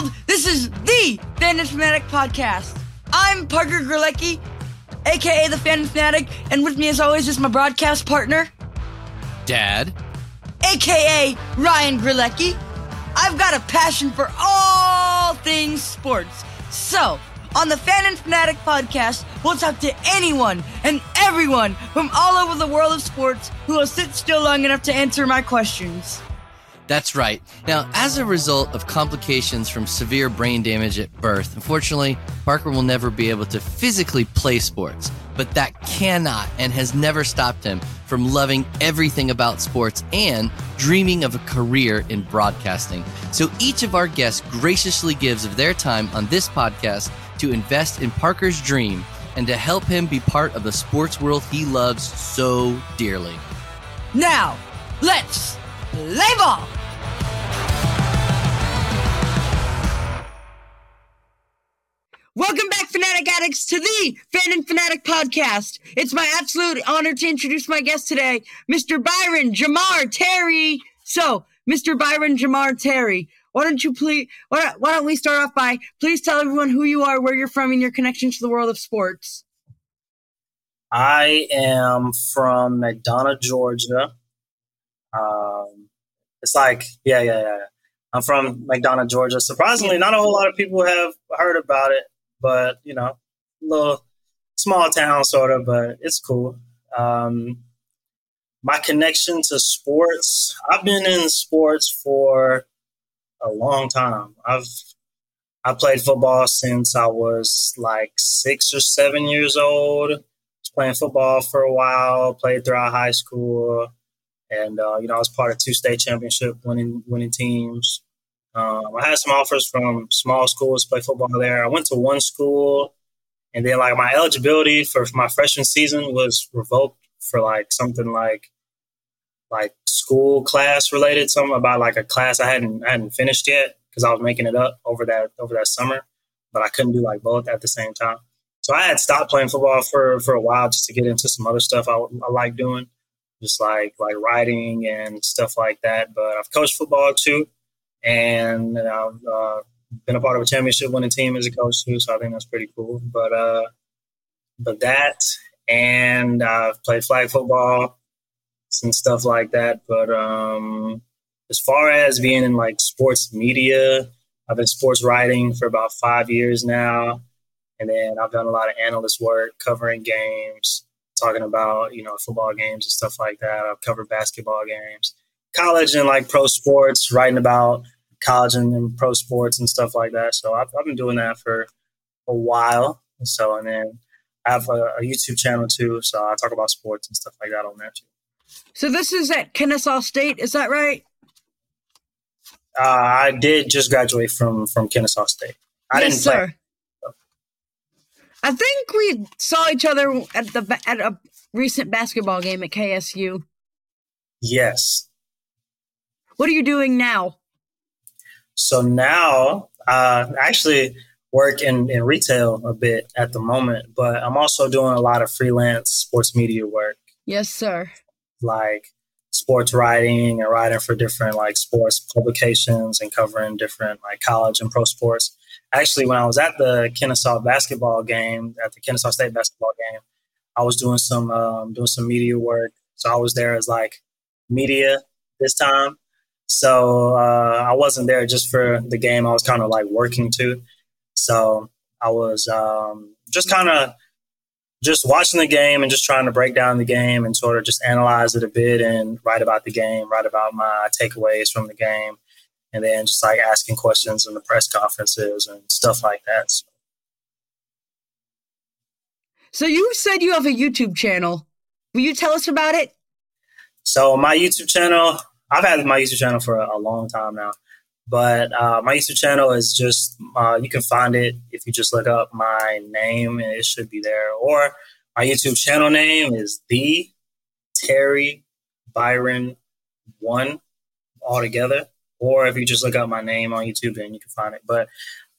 world. This is the Fan Fanatic podcast. I'm Parker Grelecki, aka the Fan Fanatic, and with me, as always, is my broadcast partner, Dad, aka Ryan Grelecki. I've got a passion for all things sports. So, on the Fan in Fanatic podcast, we'll talk to anyone and everyone from all over the world of sports who will sit still long enough to answer my questions. That's right. Now, as a result of complications from severe brain damage at birth, unfortunately, Parker will never be able to physically play sports. But that cannot and has never stopped him from loving everything about sports and dreaming of a career in broadcasting. So each of our guests graciously gives of their time on this podcast to invest in Parker's dream and to help him be part of the sports world he loves so dearly. Now, let's play ball! Fanatic Addicts, to the Fan in Fanatic podcast. It's my absolute honor to introduce my guest today, Mr. Bryon Jamar Terry. So, Mr. Bryon Jamar Terry, why don't you please, why, why don't we start off by please tell everyone who you are, where you're from, and your connection to the world of sports? I am from McDonough, Georgia. Um, it's like, yeah, yeah, yeah. I'm from McDonough, Georgia. Surprisingly, not a whole lot of people have heard about it but you know, little small town sort of, but it's cool. Um, my connection to sports, I've been in sports for a long time. I've I played football since I was like six or seven years old. Was playing football for a while, played throughout high school, and uh, you know I was part of two state championship winning winning teams. Um, I had some offers from small schools to play football there. I went to one school, and then like my eligibility for my freshman season was revoked for like something like like school class related, something about like a class I hadn't I hadn't finished yet because I was making it up over that over that summer, but I couldn't do like both at the same time. So I had stopped playing football for for a while just to get into some other stuff I, I like doing, just like like writing and stuff like that. But I've coached football too and I've uh, been a part of a championship winning team as a coach too. So I think that's pretty cool. But uh, but that and I've played flag football and stuff like that. But um, as far as being in like sports media, I've been sports writing for about five years now. And then I've done a lot of analyst work covering games, talking about, you know, football games and stuff like that. I've covered basketball games college and like pro sports, writing about college and, and pro sports and stuff like that. So I've, I've, been doing that for a while. So, and then I have a, a, YouTube channel too. So I talk about sports and stuff like that on there too. So this is at Kennesaw State, is that right? Uh, I did just graduate from from Kennesaw State. I yes, didn't play. Sir. I think we saw each other at the at a recent basketball game at KSU. Yes, what are you doing now? So now, uh, I actually work in, in retail a bit at the moment, but I'm also doing a lot of freelance sports media work. Yes, sir. Like sports writing and writing for different like sports publications and covering different like college and pro sports. Actually, when I was at the Kennesaw basketball game, at the Kennesaw State basketball game, I was doing some um, doing some media work. So I was there as like media this time, so uh, I wasn't there just for the game. I was kind of like working too. So I was um, just kind of just watching the game and just trying to break down the game and sort of just analyze it a bit and write about the game, write about my takeaways from the game, and then just like asking questions in the press conferences and stuff like that. So, so you said you have a YouTube channel. Will you tell us about it? So my YouTube channel, I've had my YouTube channel for a, a long time now, but uh, my YouTube channel is just uh, you can find it if you just look up my name and it should be there. Or my YouTube channel name is the Terry Byron One altogether. Or if you just look up my name on YouTube, then you can find it. But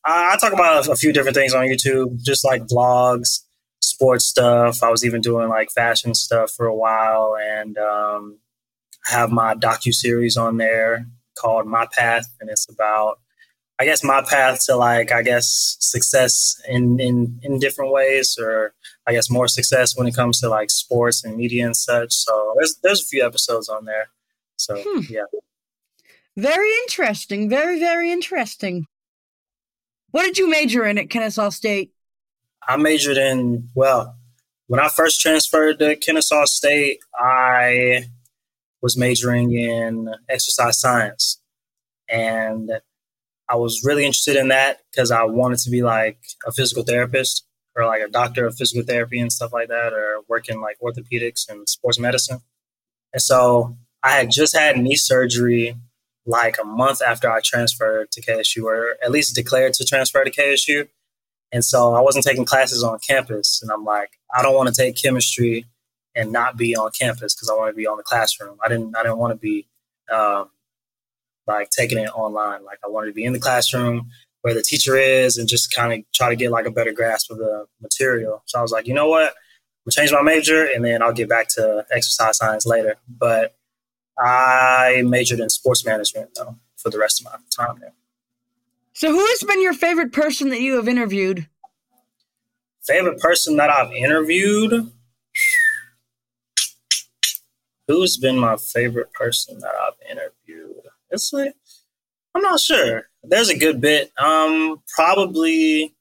I, I talk about a, a few different things on YouTube, just like vlogs, sports stuff. I was even doing like fashion stuff for a while, and um, I have my docu series on there called My Path, and it's about I guess my path to like I guess success in in in different ways, or I guess more success when it comes to like sports and media and such. So there's there's a few episodes on there. So hmm. yeah. Very interesting. Very very interesting. What did you major in at Kennesaw State? I majored in well, when I first transferred to Kennesaw State, I was majoring in exercise science, and I was really interested in that because I wanted to be like a physical therapist or like a doctor of physical therapy and stuff like that, or work in like orthopedics and sports medicine. And so I had just had knee surgery like a month after I transferred to KSU, or at least declared to transfer to KSU. And so I wasn't taking classes on campus. And I'm like, I don't want to take chemistry and not be on campus because I want to be on the classroom. I didn't I didn't want to be um, like taking it online. Like I wanted to be in the classroom where the teacher is and just kind of try to get like a better grasp of the material. So I was like, you know what? We'll change my major and then I'll get back to exercise science later. But I majored in sports management though for the rest of my time there. So who has been your favorite person that you have interviewed? Favorite person that I've interviewed? Who's been my favorite person that I've interviewed? It's like I'm not sure. There's a good bit. Um, probably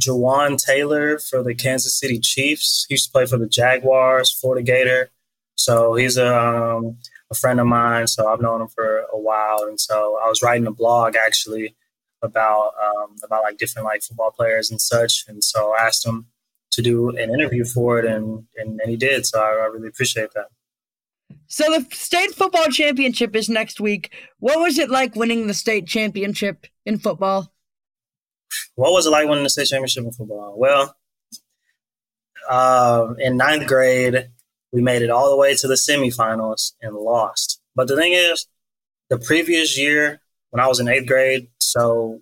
Jawaan Taylor for the Kansas City Chiefs. He used to play for the Jaguars, Florida Gator. So he's a, um, a friend of mine. So I've known him for a while, and so I was writing a blog actually about um, about like different like football players and such. And so I asked him to do an interview for it, and and, and he did. So I, I really appreciate that. So the state football championship is next week. What was it like winning the state championship in football? What was it like winning the state championship in football? Well, uh, in ninth grade, we made it all the way to the semifinals and lost. But the thing is, the previous year when I was in eighth grade, so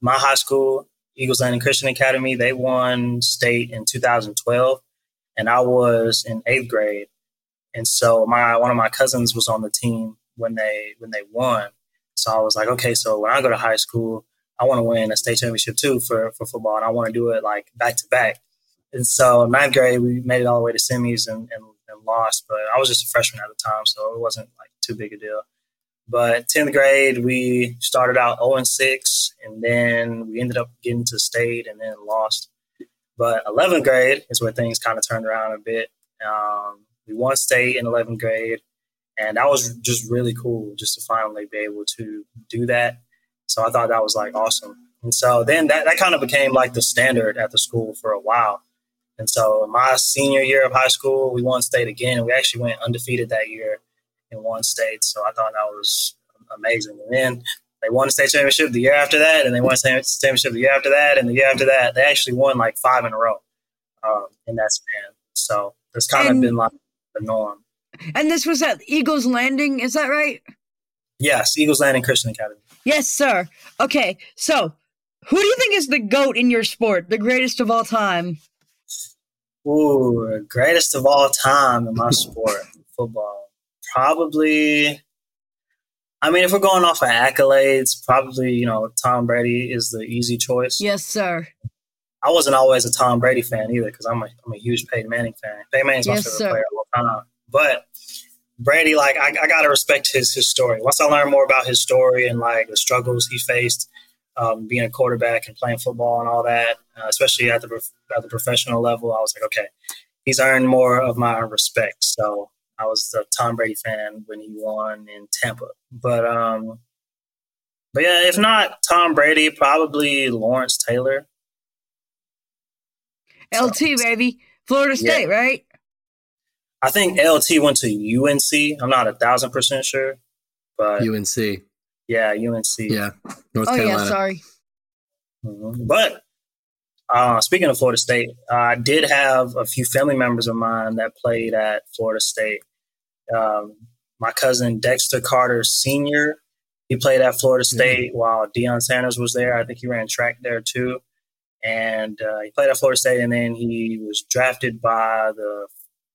my high school, Eagles Landing Christian Academy, they won state in 2012, and I was in eighth grade. And so my one of my cousins was on the team when they when they won. So I was like, okay, so when I go to high school, I want to win a state championship too for, for football, and I want to do it like back to back. And so ninth grade, we made it all the way to semis and, and, and lost, but I was just a freshman at the time, so it wasn't like too big a deal. But 10th grade, we started out 0 and 6, and then we ended up getting to state and then lost. But 11th grade is where things kind of turned around a bit. Um, we won state in 11th grade, and that was just really cool just to finally be able to do that. So I thought that was like awesome. And so then that, that kind of became like the standard at the school for a while. And so my senior year of high school, we won state again. We actually went undefeated that year in one state. So I thought that was amazing. And then they won the state championship the year after that, and they won the state championship the year after that, and the year after that. They actually won like five in a row um, in that span. So it's kind and, of been like the norm. And this was at Eagles Landing, is that right? Yes, Eagles Landing Christian Academy. Yes, sir. Okay, so who do you think is the GOAT in your sport, the greatest of all time? Ooh, greatest of all time in my sport, football. Probably, I mean, if we're going off of accolades, probably, you know, Tom Brady is the easy choice. Yes, sir. I wasn't always a Tom Brady fan either because I'm a, I'm a huge Peyton Manning fan. Peyton Manning's my yes, favorite sir. player time. But Brady, like, I, I got to respect his, his story. Once I learned more about his story and, like, the struggles he faced um, being a quarterback and playing football and all that, uh, especially at the, at the professional level, I was like, okay, he's earned more of my respect. So I was a Tom Brady fan when he won in Tampa. But, um, but yeah, if not Tom Brady, probably Lawrence Taylor. LT, so, baby. Florida State, yeah. right? I think LT went to UNC. I'm not a thousand percent sure, but UNC. Yeah, UNC. Yeah, North Carolina. oh, Carolina. yeah, sorry. Mm-hmm. But uh, speaking of Florida State, uh, I did have a few family members of mine that played at Florida State. Um, my cousin Dexter Carter Sr. He played at Florida mm-hmm. State mm-hmm. while Deion Sanders was there. I think he ran track there too and uh, he played at Florida State, and then he was drafted by the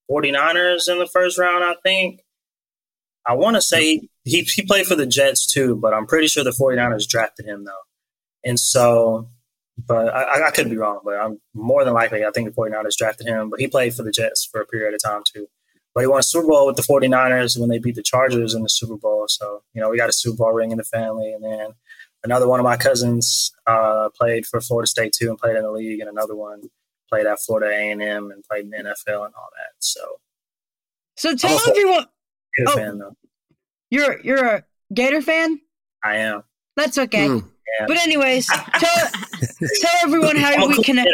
49ers in the first round, I think. I want to say he, he played for the Jets too, but I'm pretty sure the 49ers drafted him though. And so, but I, I could be wrong, but I'm more than likely, I think the 49ers drafted him, but he played for the Jets for a period of time too. But he won a Super Bowl with the 49ers when they beat the Chargers in the Super Bowl. So, you know, we got a Super Bowl ring in the family. And then another one of my cousins uh, played for Florida State too and played in the league. And another one played at Florida A&M and played in the NFL and all that. So, so tell everyone. Gator oh, fan, though. You're, you're a Gator fan? I am. That's okay. Mm. Yeah. But anyways, tell, tell everyone how we connect.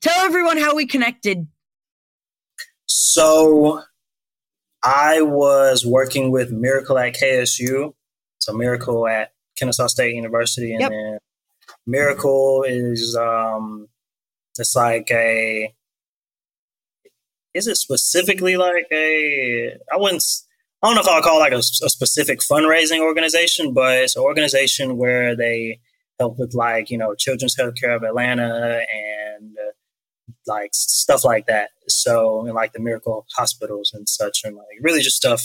Tell everyone how we connected. So I was working with Miracle at KSU. So Miracle at Kennesaw State University, and yep. then Miracle is um, it's like a. Is it specifically like a? I wouldn't. I don't know if I'll call it like a, a specific fundraising organization, but it's an organization where they help with like you know Children's Healthcare of Atlanta and uh, like stuff like that. So, and like the miracle hospitals and such, and like really just stuff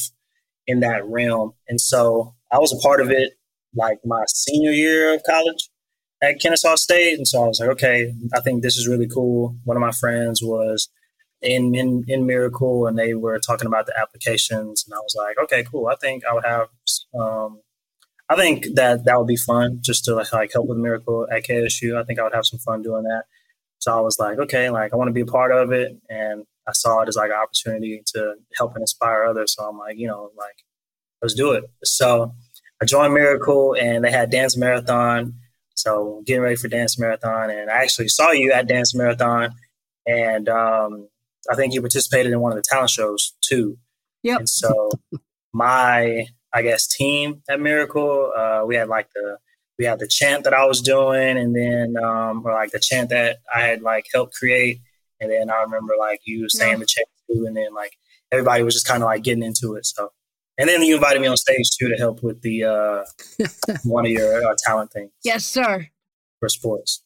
in that realm. And so I was a part of it like my senior year of college at Kennesaw State. And so I was like, okay, I think this is really cool. One of my friends was in, in, in Miracle and they were talking about the applications. And I was like, okay, cool. I think I would have, um, I think that that would be fun just to like, like help with Miracle at KSU. I think I would have some fun doing that. So I was like, okay, like I want to be a part of it. And I saw it as like an opportunity to help and inspire others. So I'm like, you know, like, let's do it. So I joined Miracle and they had Dance Marathon. So getting ready for Dance Marathon. And I actually saw you at Dance Marathon. And um, I think you participated in one of the talent shows too. Yeah. And so my, I guess, team at Miracle, uh, we had like the we had the chant that I was doing, and then um, or like the chant that I had like helped create, and then I remember like you saying yeah. the chant too, and then like everybody was just kind of like getting into it. So, and then you invited me on stage too to help with the uh, one of your uh, talent things. Yes, sir. For sports.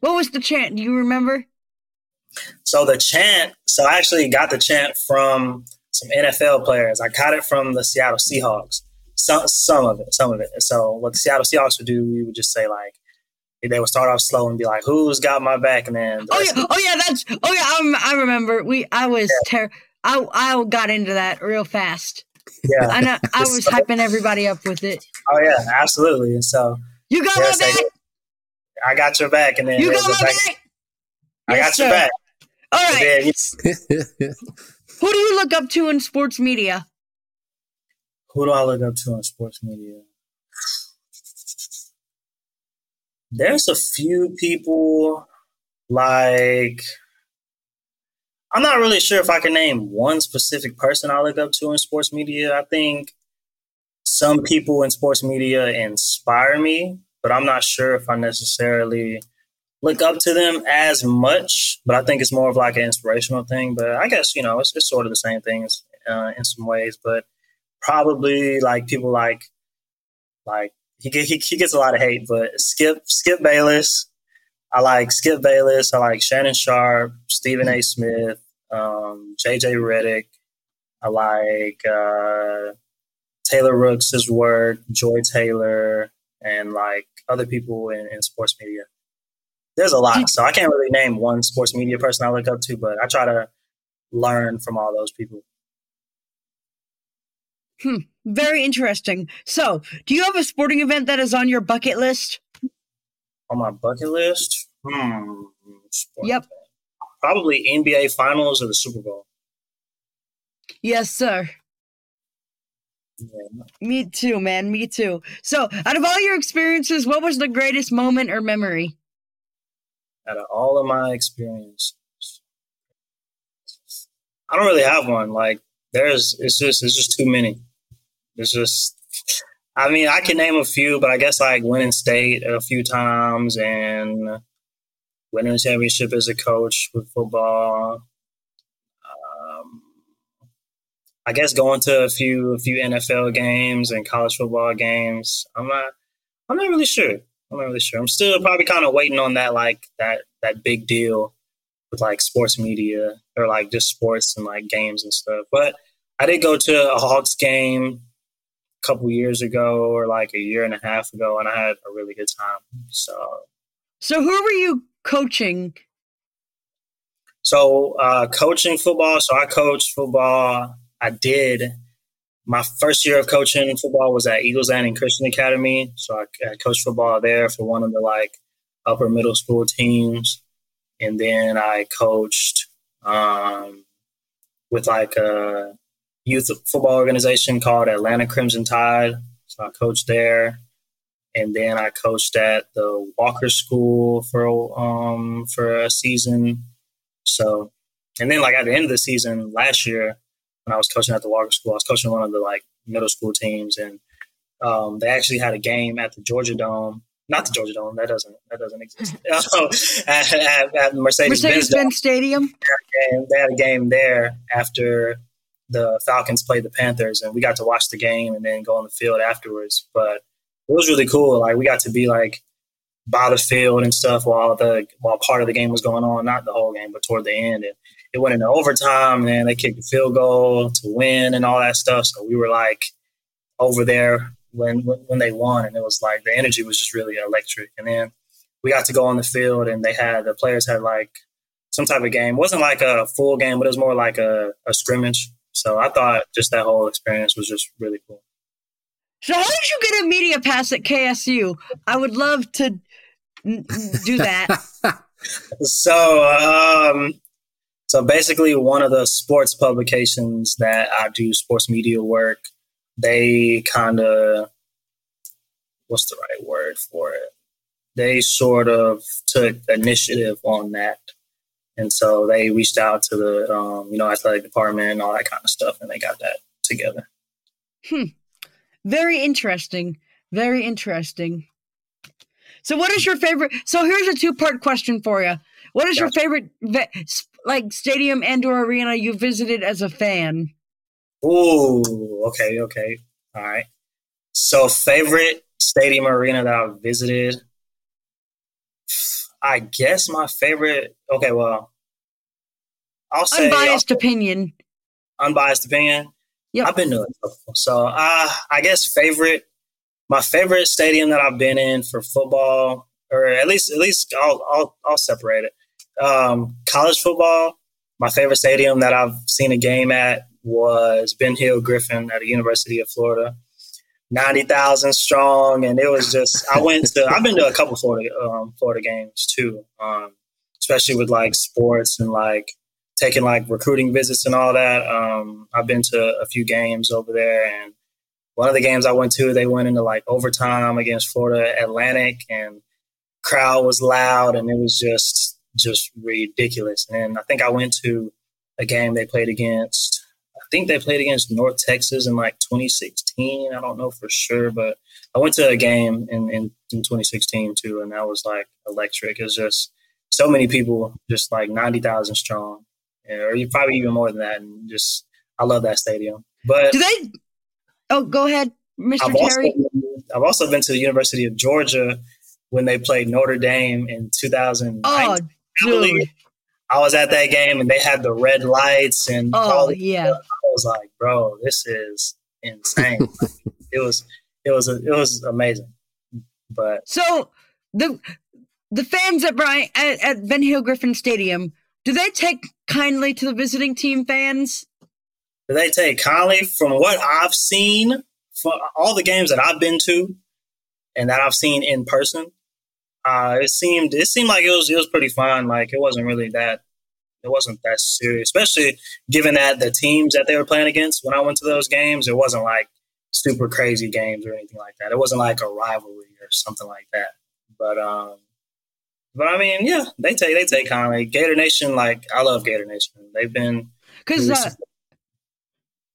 What was the chant? Do you remember? So the chant. So I actually got the chant from some NFL players. I got it from the Seattle Seahawks some some of it, some of it. So what the Seattle Seahawks would do, we would just say like they would start off slow and be like, "Who's got my back?" And then oh yeah, oh yeah, that's oh yeah, I, I remember. We I was yeah. ter- I I got into that real fast. Yeah, I know, I was hyping everybody up with it. Oh yeah, absolutely. And so you got my back. I got your back, and then you got my back. back. I yes, got sir. your back. All right. Then, Who do you look up to in sports media? Who do I look up to in sports media? There's a few people like I'm not really sure if I can name one specific person I look up to in sports media. I think some people in sports media inspire me, but I'm not sure if I necessarily look up to them as much. But I think it's more of like an inspirational thing. But I guess you know it's, it's sort of the same things uh, in some ways. But probably like people like like he, he he gets a lot of hate, but Skip Skip Bayless. I like Skip Bayless. I like Shannon Sharpe, Stephen A. Smith, um, JJ Redick. I like uh, Taylor Rooks' work, Joy Taylor, and like other people in, in sports media. There's a lot, so I can't really name one sports media person I look up to, but I try to learn from all those people. Hmm. Very interesting. So, do you have a sporting event that is on your bucket list? On my bucket list? Hmm. Yep. Event. Probably NBA Finals or the Super Bowl. Yes, sir. Yeah. Me too, man. Me too. So, out of all your experiences, what was the greatest moment or memory? Out of all of my experiences, I don't really have one. Like, there's, it's just, it's just too many. It's just, I mean, I can name a few, but I guess like winning state a few times and winning a championship as a coach with football. Um, I guess going to a few a few NFL games and college football games. I'm not. I'm not really sure. I'm not really sure. I'm still probably kind of waiting on that like that that big deal with like sports media or like just sports and like games and stuff. But I did go to a Hawks game a couple years ago or like a year and a half ago, and I had a really good time. So, so who were you coaching? So, uh, coaching football. So I coached football. I did my first year of coaching football was at Eagles Landing Christian Academy. So I, I coached football there for one of the like upper middle school teams, and then I coached um, with like a youth football organization called Atlanta Crimson Tide. So I coached there, and then I coached at the Walker School for um, for a season. So, and then like at the end of the season last year, when I was coaching at the Walker School. I was coaching one of the like middle school teams, and um, they actually had a game at the Georgia Dome. Not the Georgia Dome. That doesn't that doesn't exist. at, at, at Mercedes, Mercedes Benz Stadium. They had a game there after the Falcons played the Panthers, and we got to watch the game and then go on the field afterwards. But it was really cool. Like we got to be like by the field and stuff while the while part of the game was going on, not the whole game, but toward the end. And it went into overtime, and they kicked a field goal to win and all that stuff. So we were like over there when when they won, and it was like the energy was just really electric. And then we got to go on the field, and they had the players had like some type of game. It wasn't like a full game, but it was more like a, a scrimmage. So I thought just that whole experience was just really cool. So how did you get a media pass at KSU? I would love to do that. so um, so basically, one of the sports publications that I do sports media work, they kind of, what's the right word for it? They sort of took initiative on that. And so they reached out to the, um, you know, athletic department and all that kind of stuff, and they got that together. Hmm. Very interesting. Very interesting. So, what is your favorite? So, here's a two part question for you. What is gotcha. your favorite like stadium and or arena you visited as a fan? Oh, okay, okay. All right. So favorite stadium arena that I've visited. I guess my favorite okay, well I'll say unbiased I'll, opinion. Unbiased opinion. I've been to couple. So uh I guess favorite my favorite stadium that I've been in for football, or at least at least I'll I'll I'll separate it um, college football, my favorite stadium that I've seen a game at was Ben Hill Griffin at the University of Florida. 90,000 strong. And it was just, I went to, I've been to a couple Florida, um, Florida games too, um, especially with like sports and like taking like recruiting visits and all that. Um, I've been to a few games over there. And one of the games I went to, they went into like overtime against Florida Atlantic and crowd was loud and it was just, just ridiculous. And I think I went to a game they played against. I think they played against North Texas in like 2016. I don't know for sure, but I went to a game in, in, in 2016 too, and that was like electric. It's just so many people, just like 90,000 strong, or you probably even more than that. And just, I love that stadium. But do they? Oh, go ahead, Mr. I've Terry. Also, I've also been to the University of Georgia when they played Notre Dame in 2000. Oh, Dude. I was at that game and they had the red lights and oh yeah. Stuff. I was like, bro, this is insane. it was it was it was amazing. But so the the fans at Brian at, at Ben Hill Griffin Stadium, do they take kindly to the visiting team fans? Do they take kindly from what I've seen for all the games that I've been to and that I've seen in person? uh, it seemed it seemed like it was it was pretty fun. Like it wasn't really that it wasn't that serious, especially given that the teams that they were playing against when I went to those games, it wasn't like super crazy games or anything like that. It wasn't like a rivalry or something like that. But um, but I mean, yeah, they take they take kindly. Gator Nation, like I love Gator Nation. They've been because uh,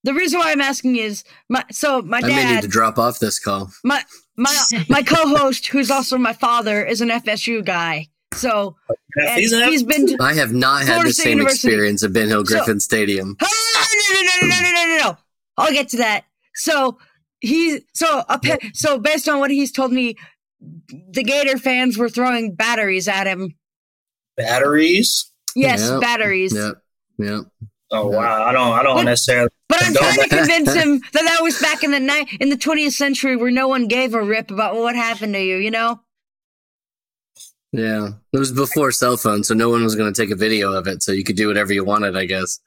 the reason why I'm asking is my so my dad. I may need to drop off this call. My my my co-host, who's also my father, is an FSU guy. So he's, he's been. To I have not Florida had the State same University. experience at Ben Hill Griffin so, Stadium. no, no, no, no, no, no, no, no. I'll get to that. So he, so so based on what he's told me, the Gator fans were throwing batteries at him. Batteries? Yes, yep. batteries. Yep. Yep. Oh wow! I don't. I don't necessarily. But I'm trying to convince him that that was back in the night in the 20th century where no one gave a rip about what happened to you. You know. Yeah, it was before cell phones, so no one was going to take a video of it, so you could do whatever you wanted, I guess.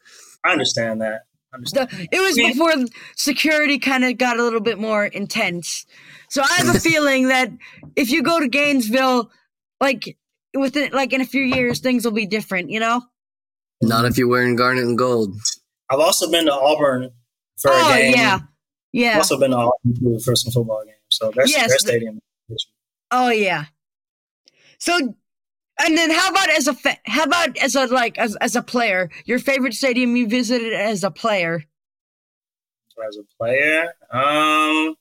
I understand that. I understand. The- it was before security kind of got a little bit more intense. So I have a feeling that if you go to Gainesville, like within like in a few years, things will be different. You know. Not if you're wearing garnet and gold. I've also been to Auburn for oh a game. yeah, I've yeah. also been to Auburn for some football games. So that's Yes, their stadium. Oh yeah. So, and then how about as a fa- how about as a like as as a player, your favorite stadium you visited as a player? as a player. Um,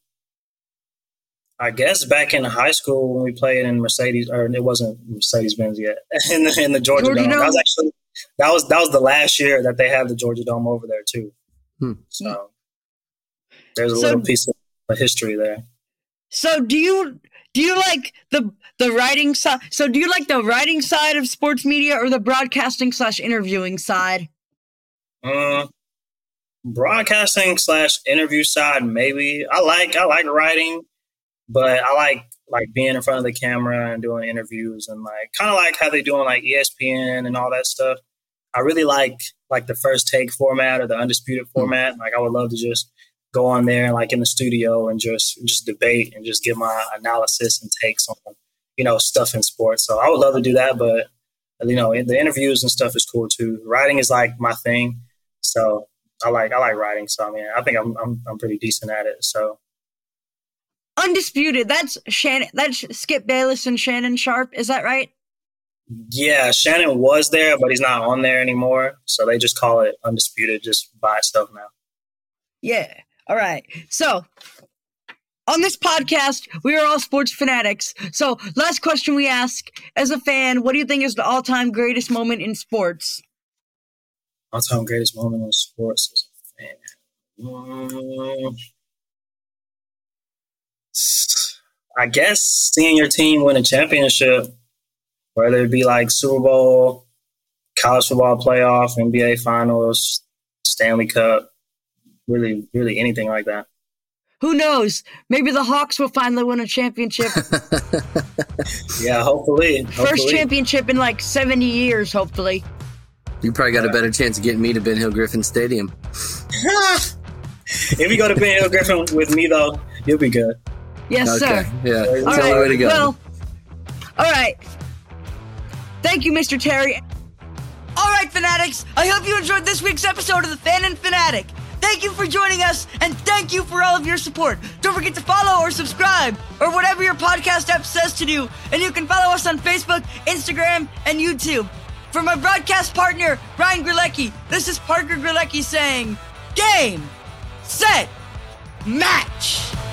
I guess back in high school when we played in Mercedes, or it wasn't Mercedes Benz yet, in the in the Georgia, Georgia Dome. That was actually that was that was the last year that they had the Georgia Dome over there too. Hmm. So there's a So- little piece of of history there. So do you do you like the the writing side? So do you like the writing side of sports media or the broadcasting slash interviewing side? Um, broadcasting slash interview side, maybe. I like I like writing, but I like like being in front of the camera and doing interviews and like kind of like how they do on like ESPN and all that stuff. I really like like the first take format or the undisputed format. Like I would love to just go on there and like in the studio and just just debate and just give my analysis and takes on you know stuff in sports. So I would love to do that, but you know the interviews and stuff is cool too. Writing is like my thing, so I like I like writing. So I mean I think I'm I'm, I'm pretty decent at it. So Undisputed. That's Shannon. That's Skip Bayless and Shannon Sharpe. Is that right? yeah, Shannon was there, but he's not on there anymore. So they just call it undisputed just by itself now. Yeah. All right. So on this podcast, we are all sports fanatics. So last question we ask as a fan, what do you think is the all-time greatest moment in sports? All time greatest moment in sports as a fan. Mm, I guess seeing your team win a championship, whether it be like Super Bowl, college football playoff, NBA finals, Stanley Cup, really, really anything like that. Who knows? Maybe the Hawks will finally win a championship. Yeah, hopefully. First championship in like 70 years, hopefully. You probably got a better chance of getting me to Ben Hill Griffin Stadium. if you go to Ben Hill Griffin with me, though, you'll be good. Yes, okay. sir. Yeah. All That's All the way to go. Well, all right. Thank you, Mr. Terry. All right, fanatics. I hope you enjoyed this week's episode of the Fan in Fanatic. Thank you for joining us, and thank you for all of your support. Don't forget to follow or subscribe, or whatever your podcast app says to do. And you can follow us on Facebook, Instagram, and YouTube. For my broadcast partner, Ryan Grelecki, this is Parker Grelecki saying, Game, Set, Match!